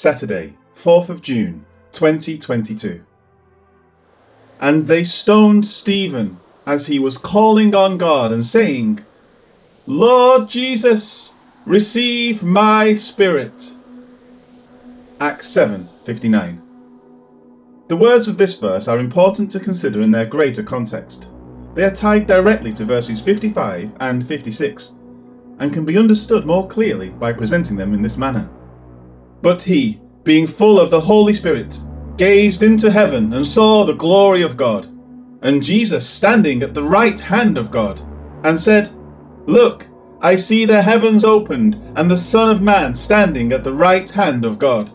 Saturday, 4th of June, 2022. And they stoned Stephen as he was calling on God and saying, Lord Jesus, receive my spirit. Acts 7:59. The words of this verse are important to consider in their greater context. They are tied directly to verses 55 and 56 and can be understood more clearly by presenting them in this manner. But he, being full of the Holy Spirit, gazed into heaven and saw the glory of God, and Jesus standing at the right hand of God, and said, Look, I see the heavens opened, and the Son of Man standing at the right hand of God.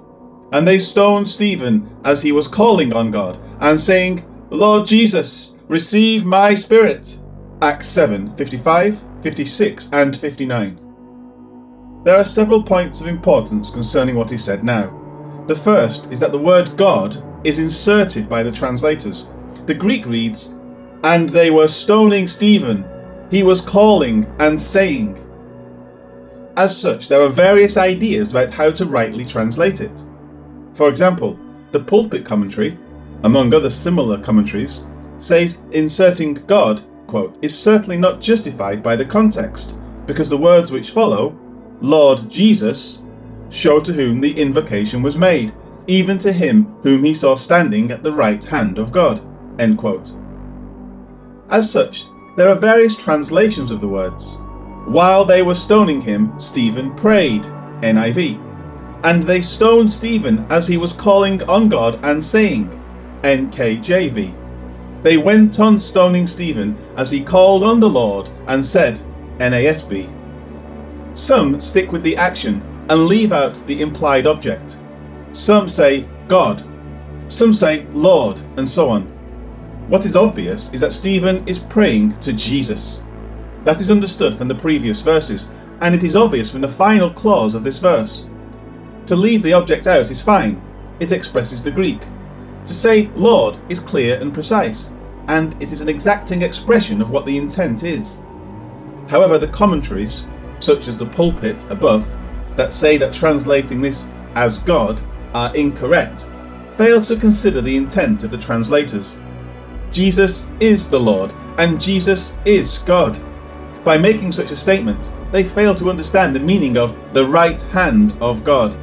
And they stoned Stephen as he was calling on God, and saying, Lord Jesus, receive my spirit. Acts 7 55, 56, and 59. There are several points of importance concerning what is said now. The first is that the word God is inserted by the translators. The Greek reads, And they were stoning Stephen. He was calling and saying. As such, there are various ideas about how to rightly translate it. For example, the pulpit commentary, among other similar commentaries, says inserting God, quote, is certainly not justified by the context, because the words which follow Lord Jesus, show to whom the invocation was made, even to him whom he saw standing at the right hand of God. As such, there are various translations of the words. While they were stoning him, Stephen prayed, NIV. And they stoned Stephen as he was calling on God and saying, NKJV. They went on stoning Stephen as he called on the Lord and said, NASB. Some stick with the action and leave out the implied object. Some say God, some say Lord, and so on. What is obvious is that Stephen is praying to Jesus. That is understood from the previous verses, and it is obvious from the final clause of this verse. To leave the object out is fine, it expresses the Greek. To say Lord is clear and precise, and it is an exacting expression of what the intent is. However, the commentaries, such as the pulpit above, that say that translating this as God are incorrect, fail to consider the intent of the translators. Jesus is the Lord, and Jesus is God. By making such a statement, they fail to understand the meaning of the right hand of God.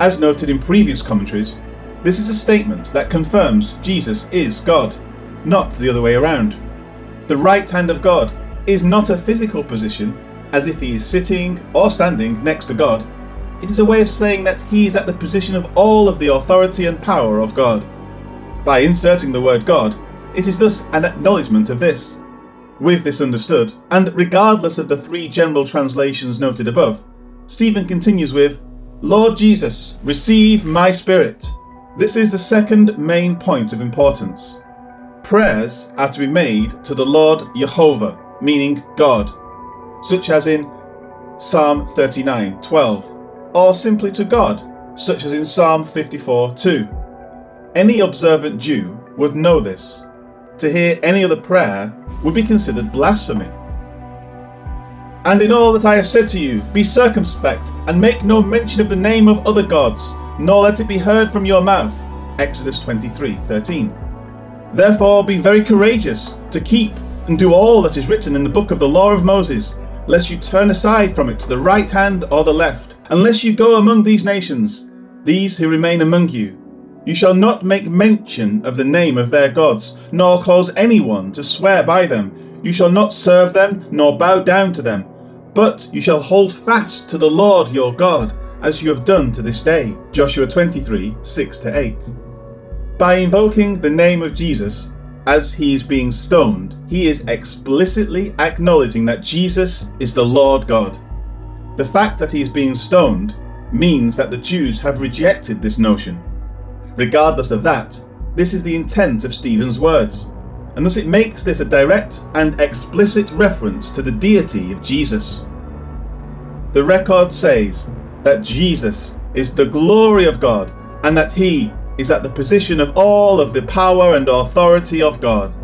As noted in previous commentaries, this is a statement that confirms Jesus is God, not the other way around. The right hand of God is not a physical position as if he is sitting or standing next to God. It is a way of saying that he is at the position of all of the authority and power of God. By inserting the word God, it is thus an acknowledgement of this. With this understood, and regardless of the three general translations noted above, Stephen continues with, Lord Jesus, receive my spirit. This is the second main point of importance. Prayers are to be made to the Lord Jehovah, meaning God, such as in Psalm 39 12, or simply to God, such as in Psalm 54 2. Any observant Jew would know this. To hear any other prayer would be considered blasphemy. And in all that I have said to you, be circumspect, and make no mention of the name of other gods, nor let it be heard from your mouth. Exodus 23 13. Therefore be very courageous to keep and do all that is written in the book of the law of Moses, lest you turn aside from it to the right hand or the left, unless you go among these nations, these who remain among you. You shall not make mention of the name of their gods, nor cause anyone to swear by them. You shall not serve them, nor bow down to them, but you shall hold fast to the Lord your God, as you have done to this day. Joshua 23 6 8. By invoking the name of Jesus, as he is being stoned, he is explicitly acknowledging that Jesus is the Lord God. The fact that he is being stoned means that the Jews have rejected this notion. Regardless of that, this is the intent of Stephen's words, and thus it makes this a direct and explicit reference to the deity of Jesus. The record says that Jesus is the glory of God and that he is at the position of all of the power and authority of God.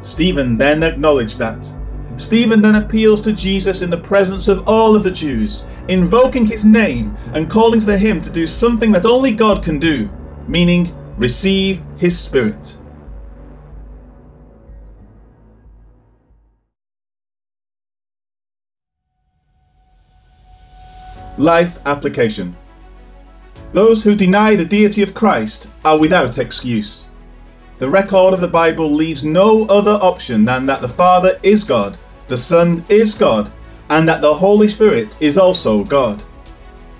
Stephen then acknowledged that. Stephen then appeals to Jesus in the presence of all of the Jews, invoking his name and calling for him to do something that only God can do, meaning receive his spirit. Life application. Those who deny the deity of Christ are without excuse. The record of the Bible leaves no other option than that the Father is God, the Son is God, and that the Holy Spirit is also God.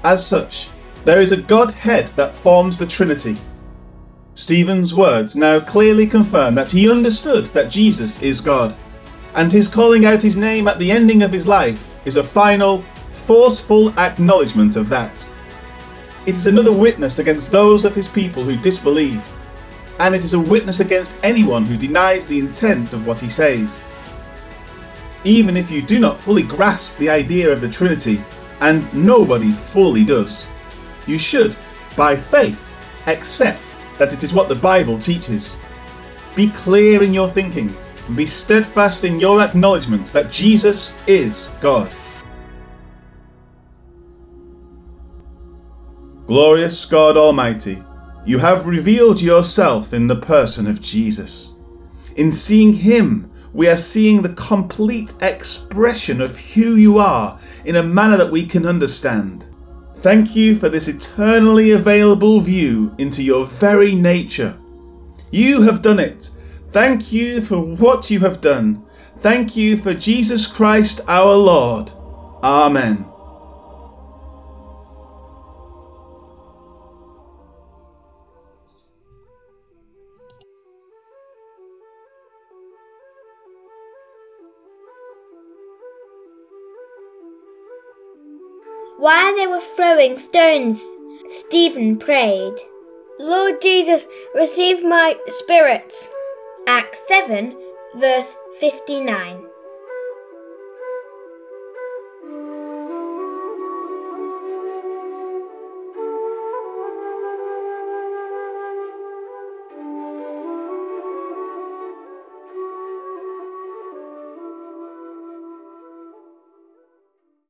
As such, there is a Godhead that forms the Trinity. Stephen's words now clearly confirm that he understood that Jesus is God, and his calling out his name at the ending of his life is a final, forceful acknowledgement of that. It is another witness against those of his people who disbelieve, and it is a witness against anyone who denies the intent of what he says. Even if you do not fully grasp the idea of the Trinity, and nobody fully does, you should, by faith, accept that it is what the Bible teaches. Be clear in your thinking, and be steadfast in your acknowledgement that Jesus is God. Glorious God Almighty, you have revealed yourself in the person of Jesus. In seeing Him, we are seeing the complete expression of who you are in a manner that we can understand. Thank you for this eternally available view into your very nature. You have done it. Thank you for what you have done. Thank you for Jesus Christ our Lord. Amen. While they were throwing stones, Stephen prayed, Lord Jesus, receive my spirit. Acts 7, verse 59.